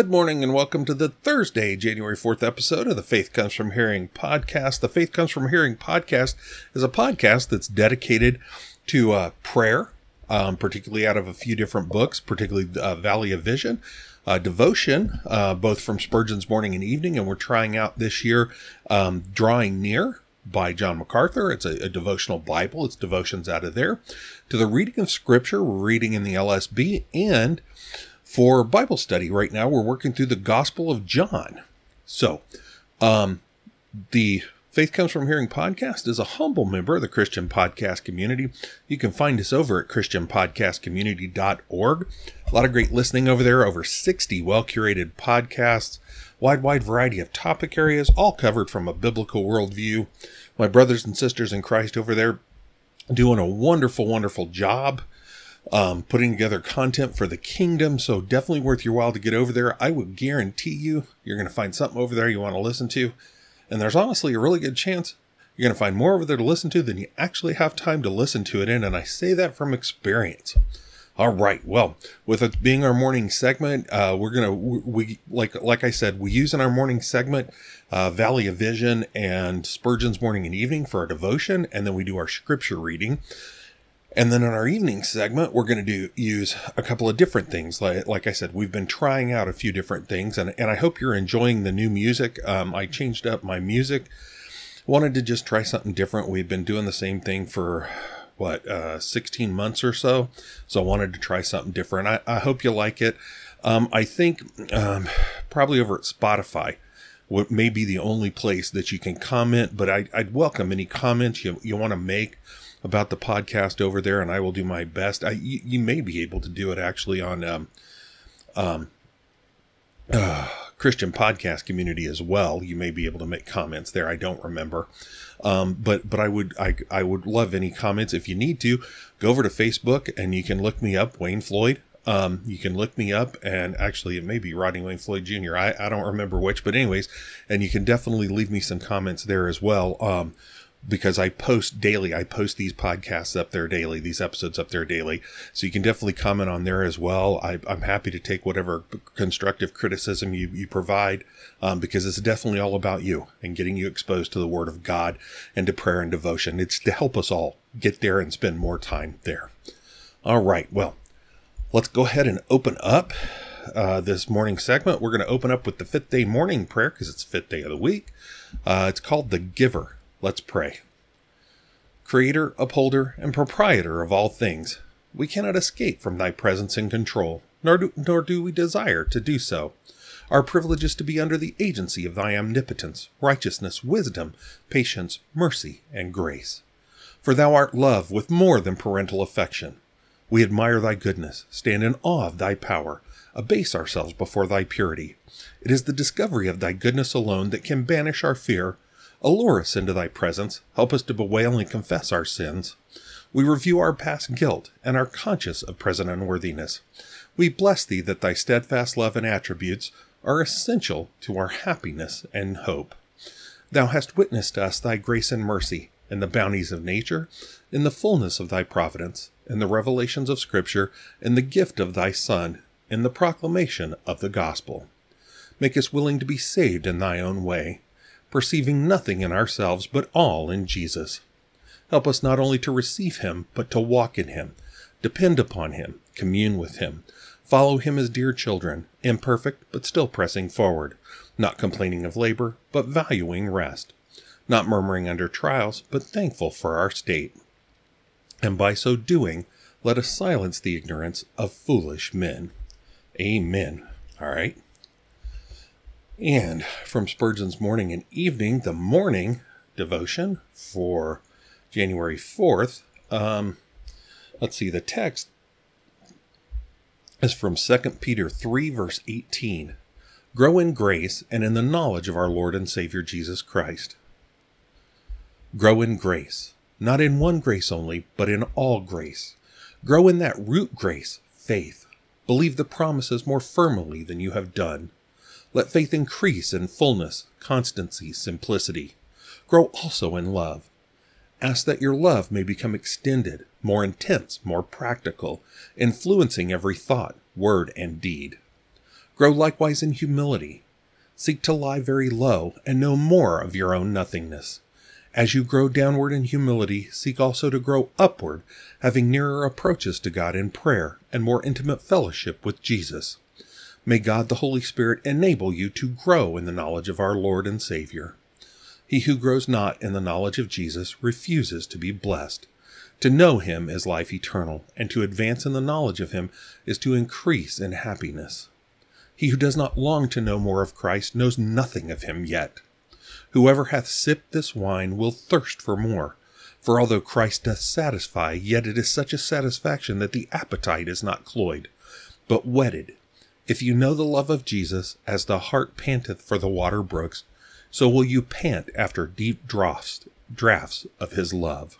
Good morning and welcome to the Thursday, January 4th episode of the Faith Comes From Hearing podcast. The Faith Comes From Hearing podcast is a podcast that's dedicated to uh, prayer, um, particularly out of a few different books, particularly uh, Valley of Vision, uh, devotion, uh, both from Spurgeon's Morning and Evening, and we're trying out this year um, Drawing Near by John MacArthur. It's a, a, devotional Bible. It's devotions out of there. To the reading of Scripture, we're reading in the LSB and for Bible study right now. We're working through the Gospel of John. So, um, the Faith Comes From Hearing podcast is a humble member of the Christian podcast community. You can find us over at ChristianPodcastCommunity.org. A lot of great listening over there, over 60 well curated podcasts, wide, wide variety of topic areas, all covered from a biblical worldview. My brothers and sisters in Christ over there doing a wonderful, wonderful job um, putting together content for the kingdom. So definitely worth your while to get over there. I would guarantee you, you're going to find something over there you want to listen to. And there's honestly a really good chance you're going to find more over there to listen to than you actually have time to listen to it in. And I say that from experience. All right. Well, with it being our morning segment, uh, we're gonna we like like I said, we use in our morning segment uh, Valley of Vision and Spurgeon's morning and evening for our devotion, and then we do our scripture reading. And then in our evening segment, we're going to do use a couple of different things. Like, like I said, we've been trying out a few different things, and, and I hope you're enjoying the new music. Um, I changed up my music. Wanted to just try something different. We've been doing the same thing for what uh, 16 months or so, so I wanted to try something different. I, I hope you like it. Um, I think um, probably over at Spotify what may be the only place that you can comment, but I, would welcome any comments you, you want to make about the podcast over there, and I will do my best. I, you, you may be able to do it actually on um, um, uh, Christian podcast community as well. You may be able to make comments there. I don't remember, um, but but I would I I would love any comments if you need to. Go over to Facebook and you can look me up, Wayne Floyd. Um, you can look me up and actually it may be Rodney Wayne Floyd Jr. I, I don't remember which, but anyways, and you can definitely leave me some comments there as well. Um, because I post daily. I post these podcasts up there daily, these episodes up there daily. So you can definitely comment on there as well. I, am happy to take whatever constructive criticism you, you provide um, because it's definitely all about you and getting you exposed to the Word of God and to prayer and devotion. It's to help us all get there and spend more time there. All right. Well, let's go ahead and open up. Uh, this morning segment, we're going to open up with the fifth day morning prayer because it's fifth day of the week. Uh, it's called the Giver. Let's pray. Creator, upholder, and proprietor of all things, we cannot escape from thy presence and control, nor do, nor do we desire to do so. Our privilege is to be under the agency of thy omnipotence, righteousness, wisdom, patience, mercy, and grace. For thou art love with more than parental affection. We admire thy goodness, stand in awe of thy power, abase ourselves before thy purity. It is the discovery of thy goodness alone that can banish our fear Allure us into thy presence, help us to bewail and confess our sins. We review our past guilt and are conscious of present unworthiness. We bless thee that thy steadfast love and attributes are essential to our happiness and hope. Thou hast witnessed to us thy grace and mercy in the bounties of nature, in the fullness of thy providence, in the revelations of Scripture, in the gift of thy Son, in the proclamation of the gospel. Make us willing to be saved in thy own way perceiving nothing in ourselves but all in Jesus. Help us not only to receive him, but to walk in him, depend upon him, commune with him, follow him as dear children, imperfect but still pressing forward, not complaining of labor, but valuing rest, not murmuring under trials, but thankful for our state. And by so doing, let us silence the ignorance of foolish men. Amen. All right. And from Spurgeon's morning and evening, the morning devotion for January 4th, um, let's see, the text is from 2 Peter 3, verse 18. Grow in grace and in the knowledge of our Lord and Savior Jesus Christ. Grow in grace, not in one grace only, but in all grace. Grow in that root grace, faith. Believe the promises more firmly than you have done let faith increase in fullness, constancy, simplicity. Grow also in love. Ask that your love may become extended, more intense, more practical, influencing every thought, word, and deed. Grow likewise in humility. Seek to lie very low and know more of your own nothingness. As you grow downward in humility, seek also to grow upward, having nearer approaches to God in prayer and more intimate fellowship with Jesus. May God the Holy Spirit enable you to grow in the knowledge of our Lord and Savior. He who grows not in the knowledge of Jesus refuses to be blessed. To know him is life eternal, and to advance in the knowledge of him is to increase in happiness. He who does not long to know more of Christ knows nothing of him yet. Whoever hath sipped this wine will thirst for more. For although Christ doth satisfy, yet it is such a satisfaction that the appetite is not cloyed, but whetted. If you know the love of Jesus, as the hart panteth for the water brooks, so will you pant after deep draughts, draughts of his love.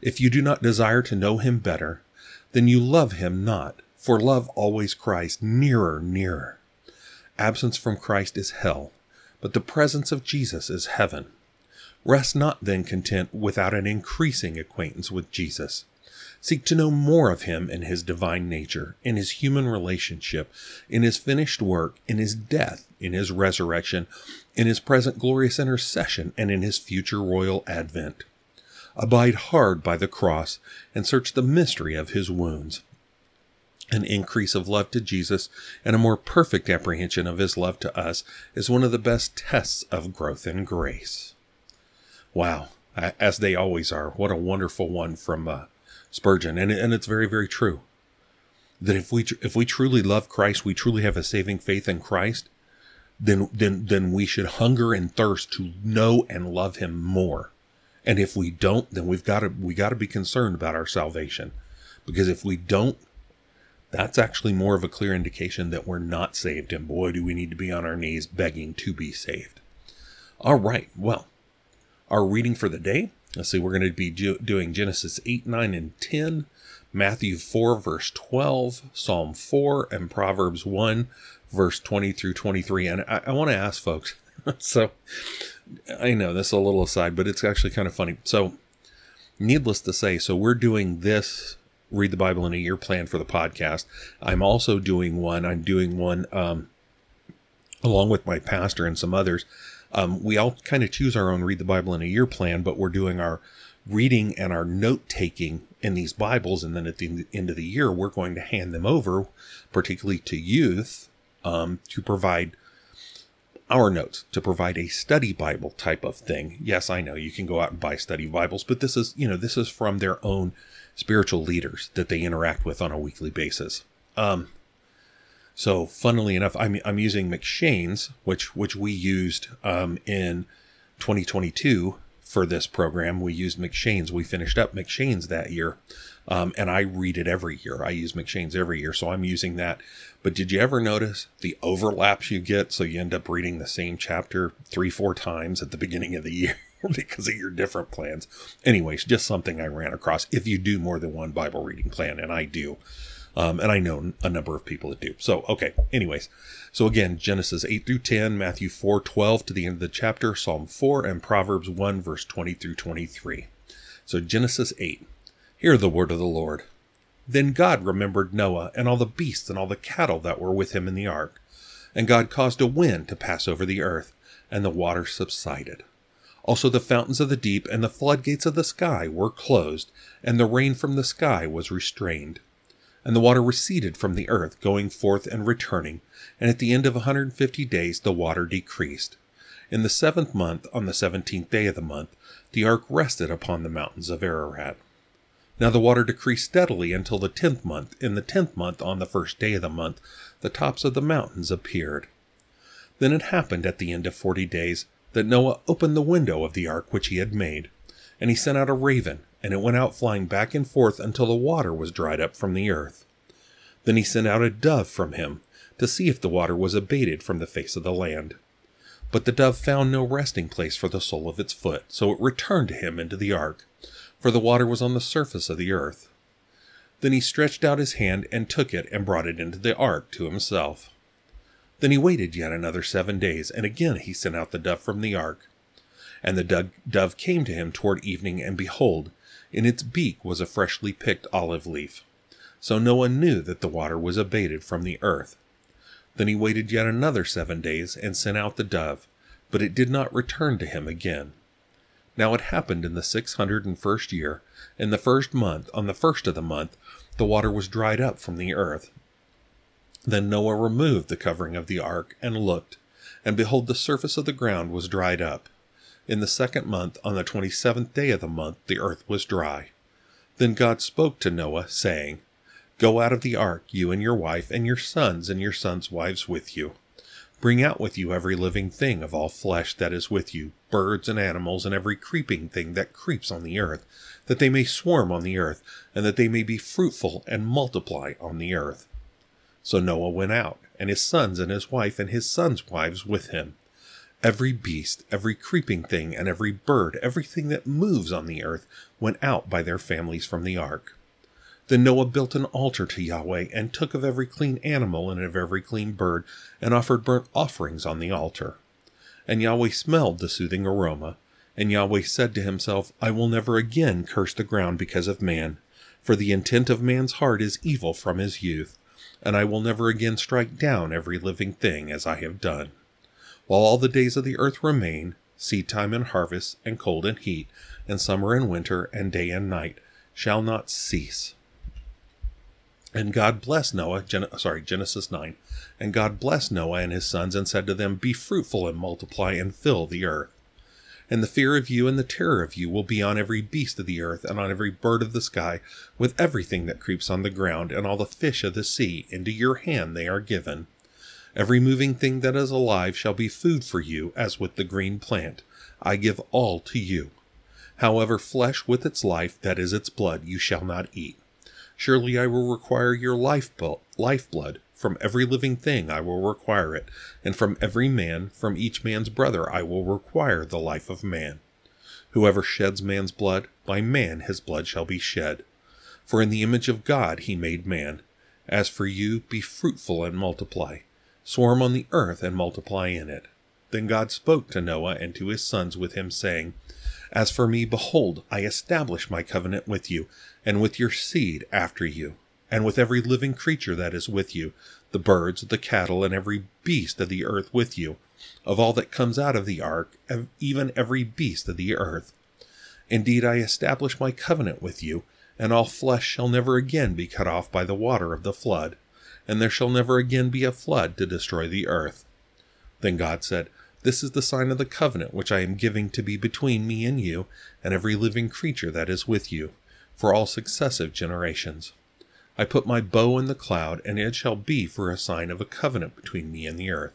If you do not desire to know him better, then you love him not, for love always cries, Nearer, nearer. Absence from Christ is hell, but the presence of Jesus is heaven. Rest not then content without an increasing acquaintance with Jesus. Seek to know more of him in his divine nature, in his human relationship, in his finished work, in his death, in his resurrection, in his present glorious intercession, and in his future royal advent. Abide hard by the cross and search the mystery of his wounds an increase of love to Jesus and a more perfect apprehension of his love to us is one of the best tests of growth in grace. Wow, as they always are. What a wonderful one from uh, Spurgeon, and and it's very very true. That if we if we truly love Christ, we truly have a saving faith in Christ, then then then we should hunger and thirst to know and love Him more. And if we don't, then we've got to we got to be concerned about our salvation, because if we don't, that's actually more of a clear indication that we're not saved. And boy, do we need to be on our knees begging to be saved. All right. Well, our reading for the day. Let's see, we're going to be do- doing Genesis 8, 9, and 10, Matthew 4, verse 12, Psalm 4, and Proverbs 1, verse 20 through 23. And I, I want to ask folks, so I know this is a little aside, but it's actually kind of funny. So, needless to say, so we're doing this read the Bible in a year plan for the podcast. I'm also doing one. I'm doing one um, along with my pastor and some others. Um, we all kind of choose our own read the Bible in a year plan, but we're doing our reading and our note taking in these Bibles. And then at the end of the year, we're going to hand them over, particularly to youth, um, to provide our notes, to provide a study Bible type of thing. Yes, I know you can go out and buy study Bibles, but this is, you know, this is from their own spiritual leaders that they interact with on a weekly basis. Um, so, funnily enough, I'm I'm using M'Cheyne's, which which we used um, in 2022 for this program. We used M'Cheyne's. We finished up M'Cheyne's that year, um, and I read it every year. I use M'Cheyne's every year, so I'm using that. But did you ever notice the overlaps you get? So you end up reading the same chapter three, four times at the beginning of the year. because of your different plans. Anyways, just something I ran across. If you do more than one Bible reading plan, and I do, um, and I know a number of people that do. So, okay. Anyways, so again, Genesis 8 through 10, Matthew 4 12 to the end of the chapter, Psalm 4, and Proverbs 1, verse 20 through 23. So, Genesis 8. Hear the word of the Lord. Then God remembered Noah and all the beasts and all the cattle that were with him in the ark. And God caused a wind to pass over the earth, and the water subsided. Also, the fountains of the deep and the floodgates of the sky were closed, and the rain from the sky was restrained. And the water receded from the earth, going forth and returning, and at the end of a 150 days the water decreased. In the seventh month, on the seventeenth day of the month, the ark rested upon the mountains of Ararat. Now the water decreased steadily until the tenth month. In the tenth month, on the first day of the month, the tops of the mountains appeared. Then it happened at the end of forty days that Noah opened the window of the ark which he had made, and he sent out a raven, and it went out flying back and forth until the water was dried up from the earth. Then he sent out a dove from him, to see if the water was abated from the face of the land. But the dove found no resting place for the sole of its foot, so it returned to him into the ark, for the water was on the surface of the earth. Then he stretched out his hand and took it and brought it into the ark to himself. Then he waited yet another seven days, and again he sent out the dove from the ark. And the dove came to him toward evening, and behold, in its beak was a freshly picked olive leaf. So Noah knew that the water was abated from the earth. Then he waited yet another seven days and sent out the dove, but it did not return to him again. Now it happened in the six hundred and first year, in the first month, on the first of the month, the water was dried up from the earth. Then Noah removed the covering of the ark and looked, and behold, the surface of the ground was dried up. In the second month, on the twenty seventh day of the month, the earth was dry. Then God spoke to Noah, saying, Go out of the ark, you and your wife, and your sons and your sons' wives with you. Bring out with you every living thing of all flesh that is with you, birds and animals, and every creeping thing that creeps on the earth, that they may swarm on the earth, and that they may be fruitful and multiply on the earth. So Noah went out, and his sons and his wife and his sons' wives with him. Every beast, every creeping thing, and every bird, everything that moves on the earth, went out by their families from the ark. Then Noah built an altar to Yahweh, and took of every clean animal and of every clean bird, and offered burnt offerings on the altar. And Yahweh smelled the soothing aroma. And Yahweh said to himself, I will never again curse the ground because of man, for the intent of man's heart is evil from his youth and I will never again strike down every living thing as I have done. While all the days of the earth remain, seed time and harvest, and cold and heat, and summer and winter, and day and night, shall not cease. And God blessed Noah, Gen- sorry, Genesis 9. And God blessed Noah and his sons and said to them, Be fruitful and multiply and fill the earth. And the fear of you and the terror of you will be on every beast of the earth, and on every bird of the sky, with everything that creeps on the ground, and all the fish of the sea. Into your hand they are given. Every moving thing that is alive shall be food for you, as with the green plant. I give all to you. However, flesh with its life, that is its blood, you shall not eat. Surely I will require your life lifeblood. From every living thing I will require it, and from every man, from each man's brother, I will require the life of man. Whoever sheds man's blood, by man his blood shall be shed. For in the image of God he made man. As for you, be fruitful and multiply. Swarm on the earth and multiply in it. Then God spoke to Noah and to his sons with him, saying, As for me, behold, I establish my covenant with you, and with your seed after you and with every living creature that is with you, the birds, the cattle, and every beast of the earth with you, of all that comes out of the ark, even every beast of the earth. Indeed, I establish my covenant with you, and all flesh shall never again be cut off by the water of the flood, and there shall never again be a flood to destroy the earth. Then God said, This is the sign of the covenant which I am giving to be between me and you, and every living creature that is with you, for all successive generations. I put my bow in the cloud, and it shall be for a sign of a covenant between me and the earth.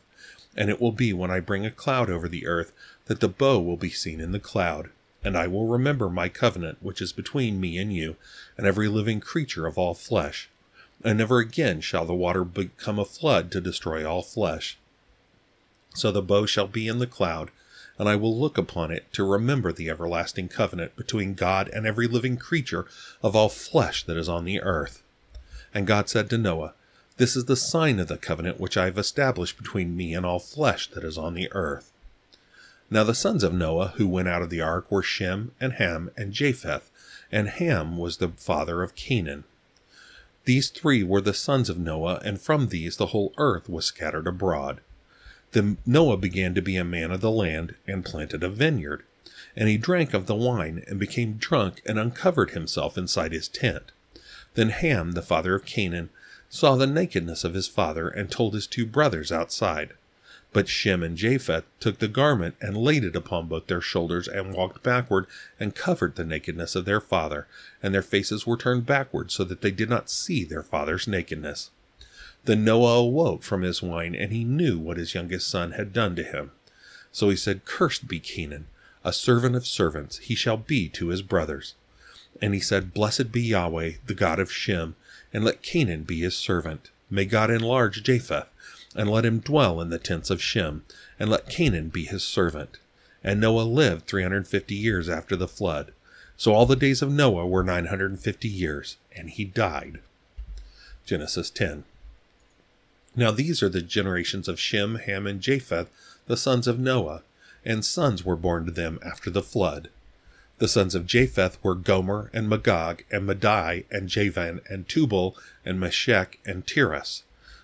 And it will be when I bring a cloud over the earth that the bow will be seen in the cloud. And I will remember my covenant which is between me and you, and every living creature of all flesh. And never again shall the water become a flood to destroy all flesh. So the bow shall be in the cloud, and I will look upon it to remember the everlasting covenant between God and every living creature of all flesh that is on the earth. And God said to Noah, This is the sign of the covenant which I have established between me and all flesh that is on the earth. Now the sons of Noah who went out of the ark were Shem and Ham and Japheth, and Ham was the father of Canaan. These three were the sons of Noah, and from these the whole earth was scattered abroad. Then Noah began to be a man of the land, and planted a vineyard. And he drank of the wine, and became drunk, and uncovered himself inside his tent. Then Ham, the father of Canaan, saw the nakedness of his father, and told his two brothers outside. But Shem and Japheth took the garment and laid it upon both their shoulders, and walked backward, and covered the nakedness of their father, and their faces were turned backward, so that they did not see their father's nakedness. Then Noah awoke from his wine, and he knew what his youngest son had done to him. So he said, Cursed be Canaan, a servant of servants, he shall be to his brothers. And he said, Blessed be Yahweh, the God of Shem, and let Canaan be his servant. May God enlarge Japheth, and let him dwell in the tents of Shem, and let Canaan be his servant. And Noah lived 350 years after the flood. So all the days of Noah were 950 years, and he died. Genesis 10. Now these are the generations of Shem, Ham, and Japheth, the sons of Noah, and sons were born to them after the flood. The sons of Japheth were Gomer and Magog and Madai and Javan and Tubal and Meshech and Tiras.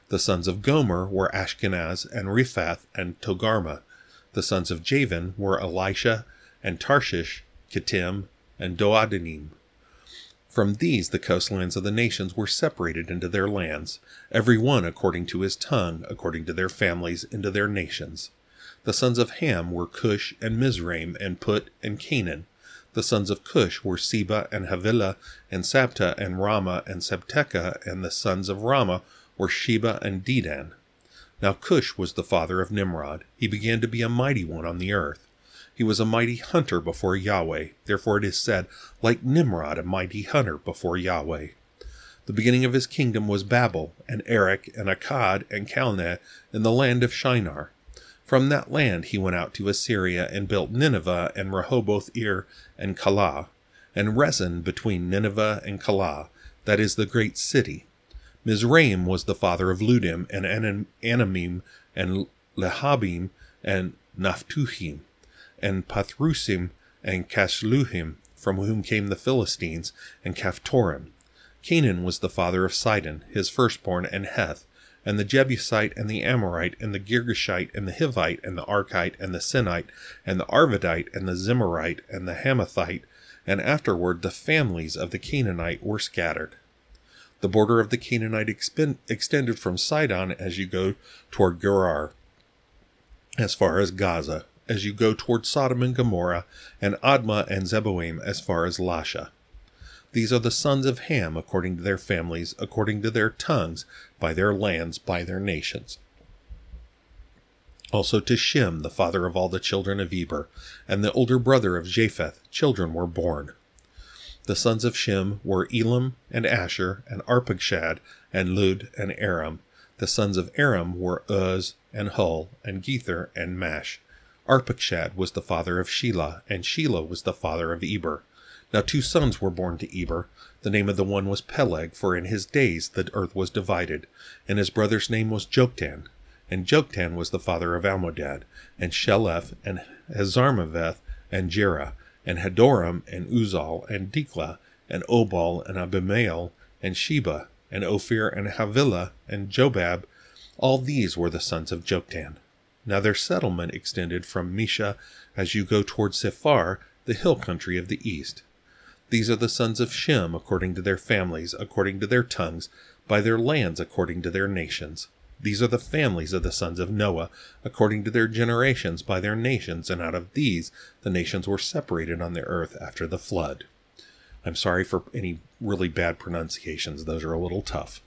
The sons of Gomer were Ashkenaz and Riphath and Togarmah. The sons of Javan were Elisha and Tarshish, Kittim, and Dodanim. From these the coastlands of the nations were separated into their lands, every one according to his tongue, according to their families, into their nations. The sons of Ham were Cush and Mizraim and Put and Canaan. The sons of Cush were Seba and Havilah and Sabta and Raamah and Sabteca, and the sons of Raamah were Sheba and Dedan. Now Cush was the father of Nimrod. He began to be a mighty one on the earth. He was a mighty hunter before Yahweh. Therefore it is said, like Nimrod, a mighty hunter before Yahweh. The beginning of his kingdom was Babel, and Erech, and Akkad, and Calneh, in the land of Shinar. From that land he went out to Assyria, and built Nineveh, and Rehoboth Ir, and Calah, and Resen between Nineveh and Calah, that is the great city. Mizraim was the father of Ludim, and Anamim, and Lehabim, and Naphtuhim and Pathrusim, and Casluhim, from whom came the Philistines, and Caphtorim. Canaan was the father of Sidon, his firstborn, and Heth, and the Jebusite, and the Amorite, and the Girgashite, and the Hivite, and the Arkite, and the Sinite, and the Arvadite, and the Zemarite, and the Hamathite, and afterward the families of the Canaanite were scattered. The border of the Canaanite expend- extended from Sidon as you go toward Gerar, as far as Gaza, as you go toward Sodom and Gomorrah, and Admah and Zeboim as far as Lasha. These are the sons of Ham according to their families, according to their tongues, by their lands, by their nations. Also to Shem, the father of all the children of Eber, and the older brother of Japheth, children were born. The sons of Shem were Elam and Asshur and Arpachshad and Lud and Aram. The sons of Aram were Uz and Hul and Gether and Mash. Arpachshad was the father of Shelah, and Shelah was the father of Eber. Now two sons were born to Eber. The name of the one was Peleg, for in his days the earth was divided, and his brother's name was Joktan. And Joktan was the father of Almodad, and Sheleph, and Hazarmaveth, and Jerah, and Hadoram, and Uzal, and Diklah, and Obal, and Abimael, and Sheba, and Ophir, and Havilah, and Jobab. All these were the sons of Joktan. Now their settlement extended from Mesha as you go toward Sephar, the hill country of the east. These are the sons of Shem according to their families, according to their tongues, by their lands according to their nations. These are the families of the sons of Noah, according to their generations, by their nations, and out of these the nations were separated on the earth after the flood. I'm sorry for any really bad pronunciations, those are a little tough.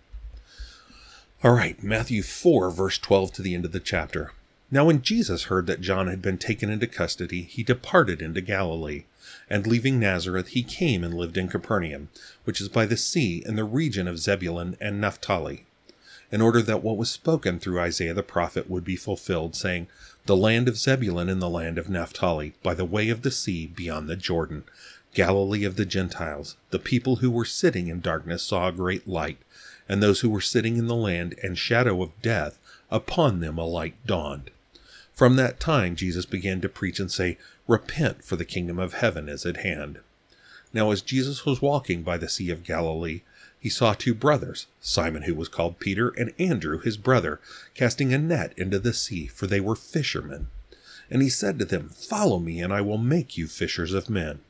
All right, Matthew 4, verse 12 to the end of the chapter. Now, when Jesus heard that John had been taken into custody, he departed into Galilee. And leaving Nazareth, he came and lived in Capernaum, which is by the sea in the region of Zebulun and Naphtali, in order that what was spoken through Isaiah the prophet would be fulfilled, saying, The land of Zebulun and the land of Naphtali, by the way of the sea beyond the Jordan, Galilee of the Gentiles. The people who were sitting in darkness saw a great light, and those who were sitting in the land and shadow of death, upon them a light dawned. From that time, Jesus began to preach and say, Repent, for the kingdom of heaven is at hand. Now, as Jesus was walking by the Sea of Galilee, he saw two brothers, Simon, who was called Peter, and Andrew, his brother, casting a net into the sea, for they were fishermen. And he said to them, Follow me, and I will make you fishers of men.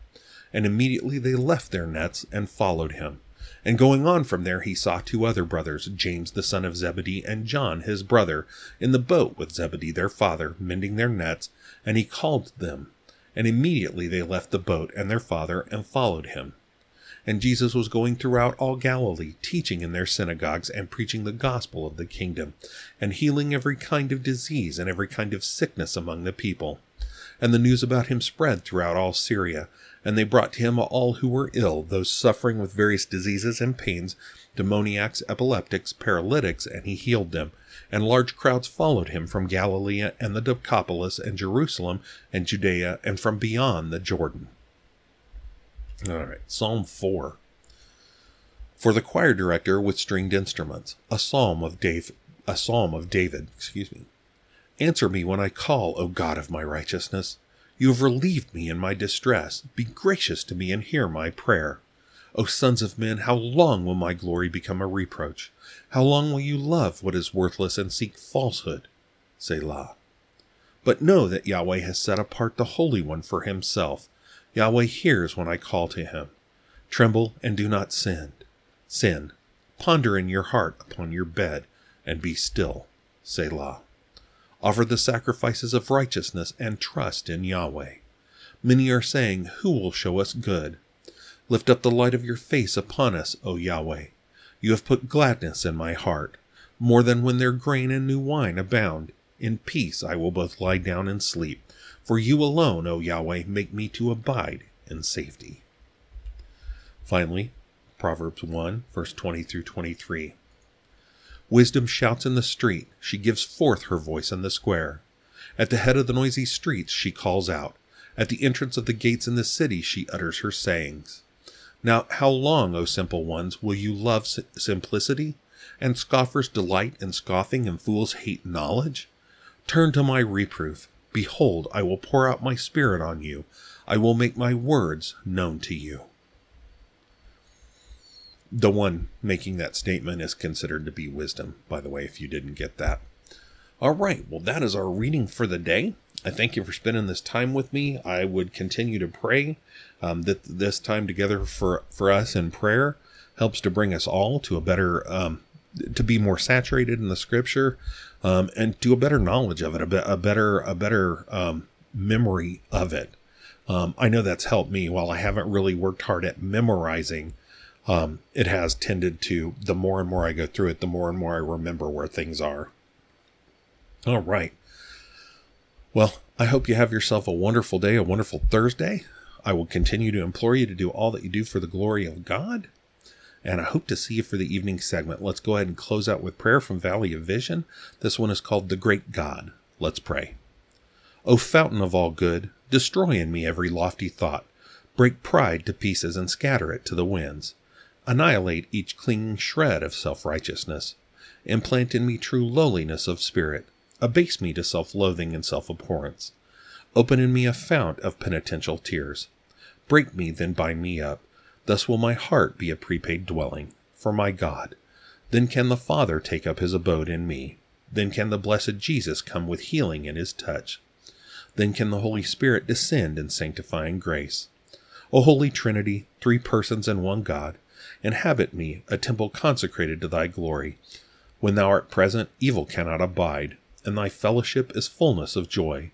And immediately they left their nets and followed him. And going on from there, he saw two other brothers, James the son of Zebedee and John his brother, in the boat with Zebedee their father, mending their nets, and he called them. And immediately they left the boat and their father and followed him. And Jesus was going throughout all Galilee, teaching in their synagogues and preaching the gospel of the kingdom, and healing every kind of disease and every kind of sickness among the people. And the news about him spread throughout all Syria, and they brought to him all who were ill, those suffering with various diseases and pains, demoniacs, epileptics, paralytics, and he healed them. And large crowds followed him from Galilee and the Decapolis and Jerusalem and Judea and from beyond the Jordan. All right, Psalm 4. For the choir director with stringed instruments, a psalm of Dave, a psalm of David, excuse me. Answer me when I call, O God of my righteousness. You have relieved me in my distress. Be gracious to me and hear my prayer. O sons of men, how long will my glory become a reproach? How long will you love what is worthless and seek falsehood? Selah. But know that Yahweh has set apart the Holy One for himself. Yahweh hears when I call to him. Tremble and do not sin. Sin. Ponder in your heart upon your bed and be still. Selah. Offer the sacrifices of righteousness and trust in Yahweh. Many are saying, Who will show us good? Lift up the light of your face upon us, O Yahweh. You have put gladness in my heart, more than when their grain and new wine abound. In peace I will both lie down and sleep, for you alone, O Yahweh, make me to abide in safety. Finally, Proverbs 1, verse 20 through 23. Wisdom shouts in the street, she gives forth her voice in the square. At the head of the noisy streets she calls out. At the entrance of the gates in the city she utters her sayings. Now, how long, O simple ones, will you love simplicity? And scoffers delight in scoffing, and fools hate knowledge? Turn to my reproof. Behold, I will pour out my spirit on you. I will make my words known to you. The one making that statement is considered to be wisdom, by the way, if you didn't get that. All right, well, that is our reading for the day. I thank you for spending this time with me. I would continue to pray um, that this time together for, for us in prayer helps to bring us all to a better, um, to be more saturated in the scripture um, and to a better knowledge of it, a, be, a better, a better um, memory of it. Um, I know that's helped me. While I haven't really worked hard at memorizing, um, it has tended to, the more and more I go through it, the more and more I remember where things are. All right. Well, I hope you have yourself a wonderful day, a wonderful Thursday. I will continue to implore you to do all that you do for the glory of God. And I hope to see you for the evening segment. Let's go ahead and close out with prayer from Valley of Vision. This one is called The Great God. Let's pray. O fountain of all good, destroy in me every lofty thought. Break pride to pieces and scatter it to the winds. Annihilate each clinging shred of self righteousness. Implant in me true lowliness of spirit abase me to self loathing and self abhorrence. Open in me a fount of penitential tears. Break me, then bind me up. Thus will my heart be a prepaid dwelling for my God. Then can the Father take up his abode in me. Then can the blessed Jesus come with healing in his touch. Then can the Holy Spirit descend in sanctifying grace. O Holy Trinity, three persons and one God, inhabit me, a temple consecrated to thy glory. When thou art present, evil cannot abide and thy fellowship is fullness of joy.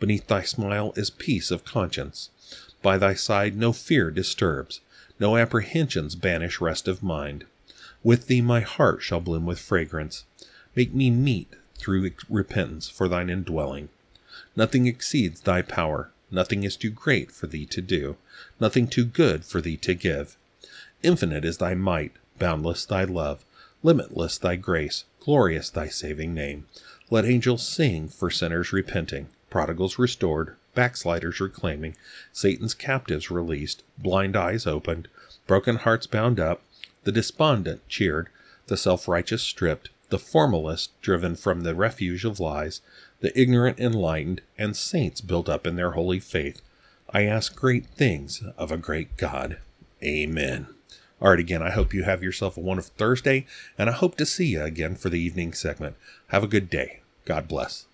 Beneath thy smile is peace of conscience. By thy side no fear disturbs, no apprehensions banish rest of mind. With thee my heart shall bloom with fragrance. Make me meet through repentance for thine indwelling. Nothing exceeds thy power, nothing is too great for thee to do, nothing too good for thee to give. Infinite is thy might, boundless thy love, limitless thy grace, glorious thy saving name. Let angels sing for sinners repenting, prodigals restored, backsliders reclaiming, Satan's captives released, blind eyes opened, broken hearts bound up, the despondent cheered, the self righteous stripped, the formalist driven from the refuge of lies, the ignorant enlightened, and saints built up in their holy faith. I ask great things of a great God. Amen. All right, again, I hope you have yourself a wonderful Thursday, and I hope to see you again for the evening segment. Have a good day. God bless.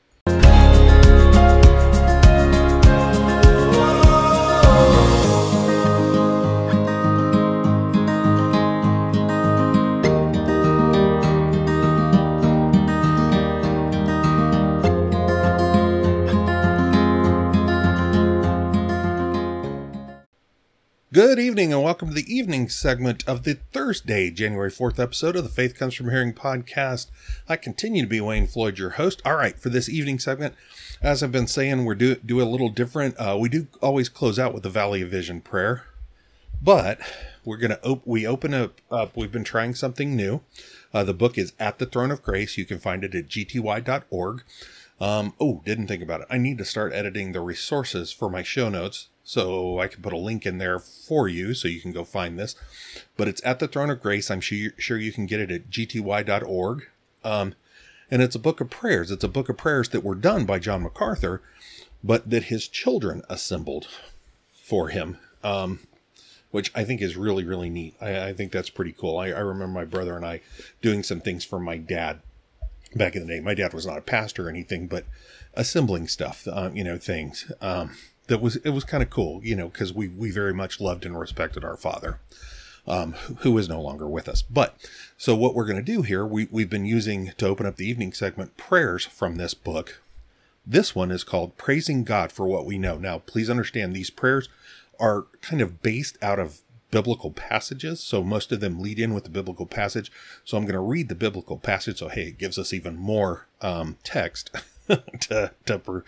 Good evening and welcome to the evening segment of the Thursday, January 4th episode of the Faith Comes From Hearing podcast. I continue to be Wayne Floyd, your host. All right, for this evening segment, as I've been saying, we're do, do a little different. Uh, we do always close out with the Valley of Vision prayer, but we're going to, op- we open up, up, we've been trying something new. Uh, the book is At the Throne of Grace. You can find it at gty.org. Um, oh, didn't think about it. I need to start editing the resources for my show notes so I can put a link in there for you so you can go find this. But it's at the Throne of Grace. I'm sure, sure you can get it at gty.org. Um, and it's a book of prayers. It's a book of prayers that were done by John MacArthur, but that his children assembled for him. Um, which I think is really, really neat. I, I think that's pretty cool. I, I remember my brother and I doing some things for my dad back in the day. My dad was not a pastor or anything, but assembling stuff, um, you know, things. Um, that was it was kind of cool, you know, because we we very much loved and respected our father, um, who is no longer with us. But so what we're going to do here, we we've been using to open up the evening segment prayers from this book. This one is called "Praising God for What We Know." Now, please understand these prayers are kind of based out of biblical passages. So most of them lead in with the biblical passage. So I'm going to read the biblical passage. So hey, it gives us even more um, text to to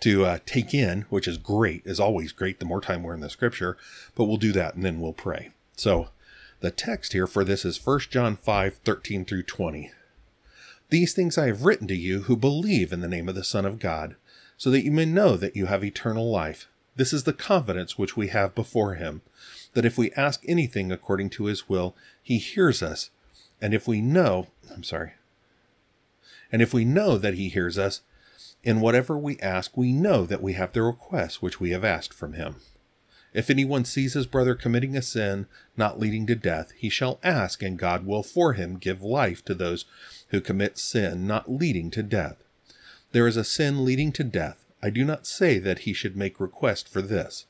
to uh, take in, which is great. Is always great. The more time we're in the scripture, but we'll do that and then we'll pray. So the text here for this is 1 John 5, 13 through 20. These things I have written to you who believe in the name of the Son of God, so that you may know that you have eternal life. This is the confidence which we have before him that if we ask anything according to his will, he hears us. And if we know, I'm sorry, and if we know that he hears us, in whatever we ask, we know that we have the request which we have asked from him. If anyone sees his brother committing a sin not leading to death, he shall ask, and God will for him give life to those who commit sin not leading to death. There is a sin leading to death. I do not say that he should make request for this.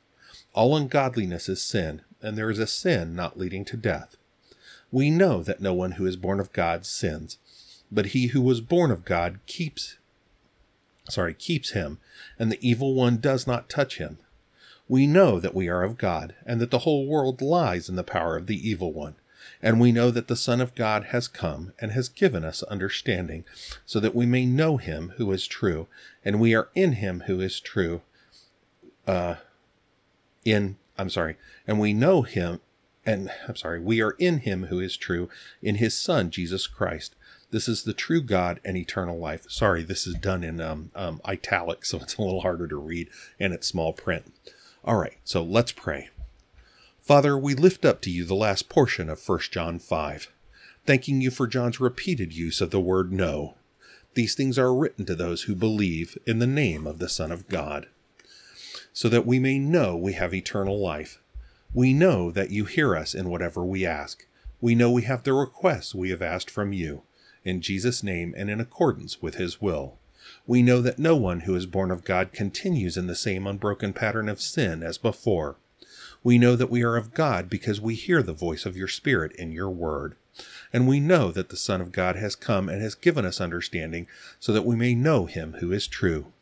All ungodliness is sin, and there is a sin not leading to death. We know that no one who is born of God sins, but he who was born of God keeps sorry, keeps him, and the evil one does not touch him. We know that we are of God, and that the whole world lies in the power of the evil one. And we know that the Son of God has come and has given us understanding, so that we may know him who is true, and we are in him who is true. Uh, in I'm sorry, and we know him, and I'm sorry, we are in him who is true, in his Son, Jesus Christ. This is the true God and eternal life. Sorry, this is done in um, um, italic, so it's a little harder to read, and it's small print. All right, so let's pray. Father, we lift up to you the last portion of 1 John 5, thanking you for John's repeated use of the word know. These things are written to those who believe in the name of the Son of God so that we may know we have eternal life. We know that you hear us in whatever we ask. We know we have the requests we have asked from you, in Jesus' name and in accordance with his will. We know that no one who is born of God continues in the same unbroken pattern of sin as before. We know that we are of God because we hear the voice of your Spirit in your word. And we know that the Son of God has come and has given us understanding so that we may know him who is true.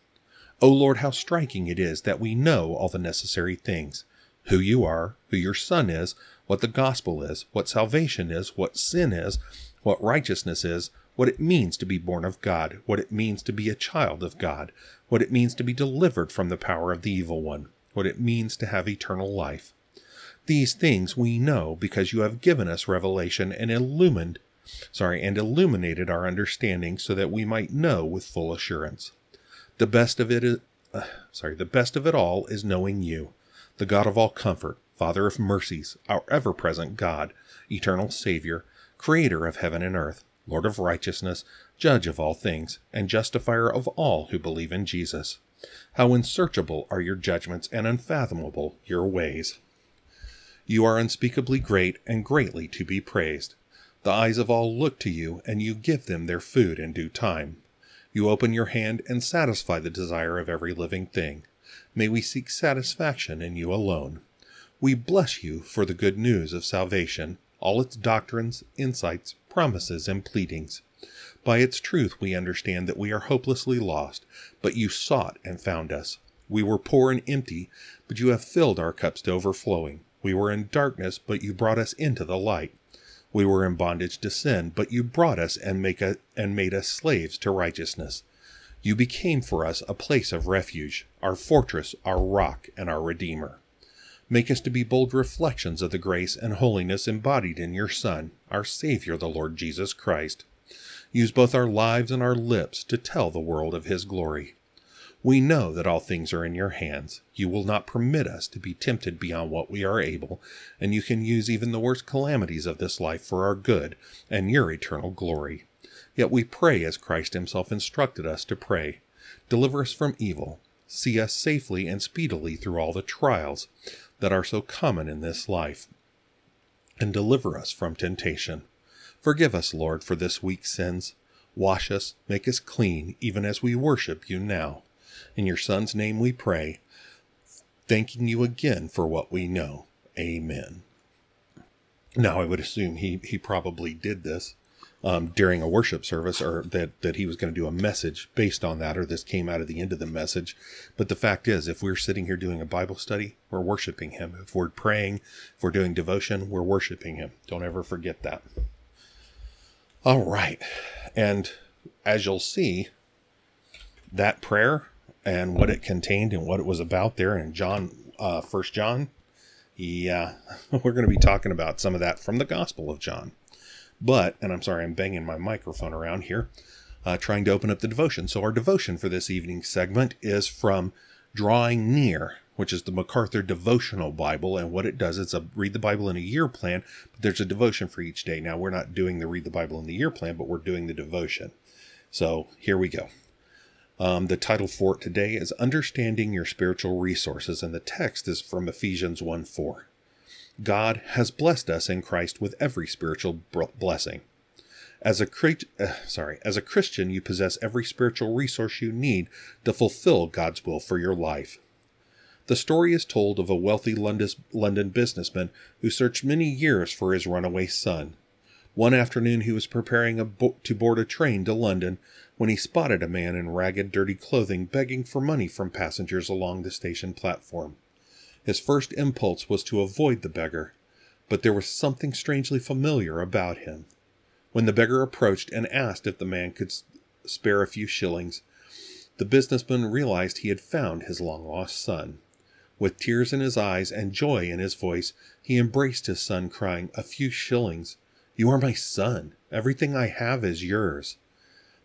O Lord, how striking it is that we know all the necessary things who you are, who your Son is, what the gospel is, what salvation is, what sin is, what righteousness is, what it means to be born of God, what it means to be a child of God, what it means to be delivered from the power of the evil one, what it means to have eternal life. These things we know because you have given us revelation and illumined, sorry, and illuminated our understanding so that we might know with full assurance. The best of it is, uh, sorry, the best of it all is knowing you, the God of all comfort, Father of mercies, our ever present God, eternal Savior, Creator of heaven and earth, Lord of righteousness, Judge of all things, and Justifier of all who believe in Jesus. How unsearchable are your judgments and unfathomable your ways. You are unspeakably great and greatly to be praised. The eyes of all look to you, and you give them their food in due time. You open your hand and satisfy the desire of every living thing. May we seek satisfaction in you alone. We bless you for the good news of salvation, all its doctrines, insights, promises, and pleadings. By its truth we understand that we are hopelessly lost, but you sought and found us. We were poor and empty, but you have filled our cups to overflowing. We were in darkness, but you brought us into the light. We were in bondage to sin, but you brought us and make a, and made us slaves to righteousness. You became for us a place of refuge, our fortress, our rock, and our redeemer. Make us to be bold reflections of the grace and holiness embodied in your Son, our Savior, the Lord Jesus Christ. Use both our lives and our lips to tell the world of his glory. We know that all things are in your hands. You will not permit us to be tempted beyond what we are able, and you can use even the worst calamities of this life for our good and your eternal glory. Yet we pray as Christ himself instructed us to pray. Deliver us from evil. See us safely and speedily through all the trials, that are so common in this life, and deliver us from temptation. Forgive us, Lord, for this week's sins. Wash us, make us clean, even as we worship you now. In your Son's name we pray, thanking you again for what we know. Amen. Now, I would assume he, he probably did this um, during a worship service or that, that he was going to do a message based on that, or this came out of the end of the message. But the fact is, if we're sitting here doing a Bible study, we're worshiping him. If we're praying, if we're doing devotion, we're worshiping him. Don't ever forget that. All right. And as you'll see, that prayer and what it contained and what it was about there in John, uh, First John, yeah, we're going to be talking about some of that from the Gospel of John. But, and I'm sorry, I'm banging my microphone around here, uh, trying to open up the devotion. So, our devotion for this evening segment is from Drawing Near, which is the MacArthur Devotional Bible. And what it does is a read the Bible in a year plan, but there's a devotion for each day. Now, we're not doing the read the Bible in the year plan, but we're doing the devotion. So, here we go. Um, the title for it today is Understanding Your Spiritual Resources, and the text is from Ephesians 1 4. God has blessed us in Christ with every spiritual blessing. As a uh, sorry, as a Christian, you possess every spiritual resource you need to fulfill God's will for your life. The story is told of a wealthy London businessman who searched many years for his runaway son. One afternoon, he was preparing bo- to board a train to London when he spotted a man in ragged, dirty clothing begging for money from passengers along the station platform. His first impulse was to avoid the beggar, but there was something strangely familiar about him. When the beggar approached and asked if the man could spare a few shillings, the businessman realized he had found his long lost son. With tears in his eyes and joy in his voice, he embraced his son, crying, A few shillings. You are my son. Everything I have is yours.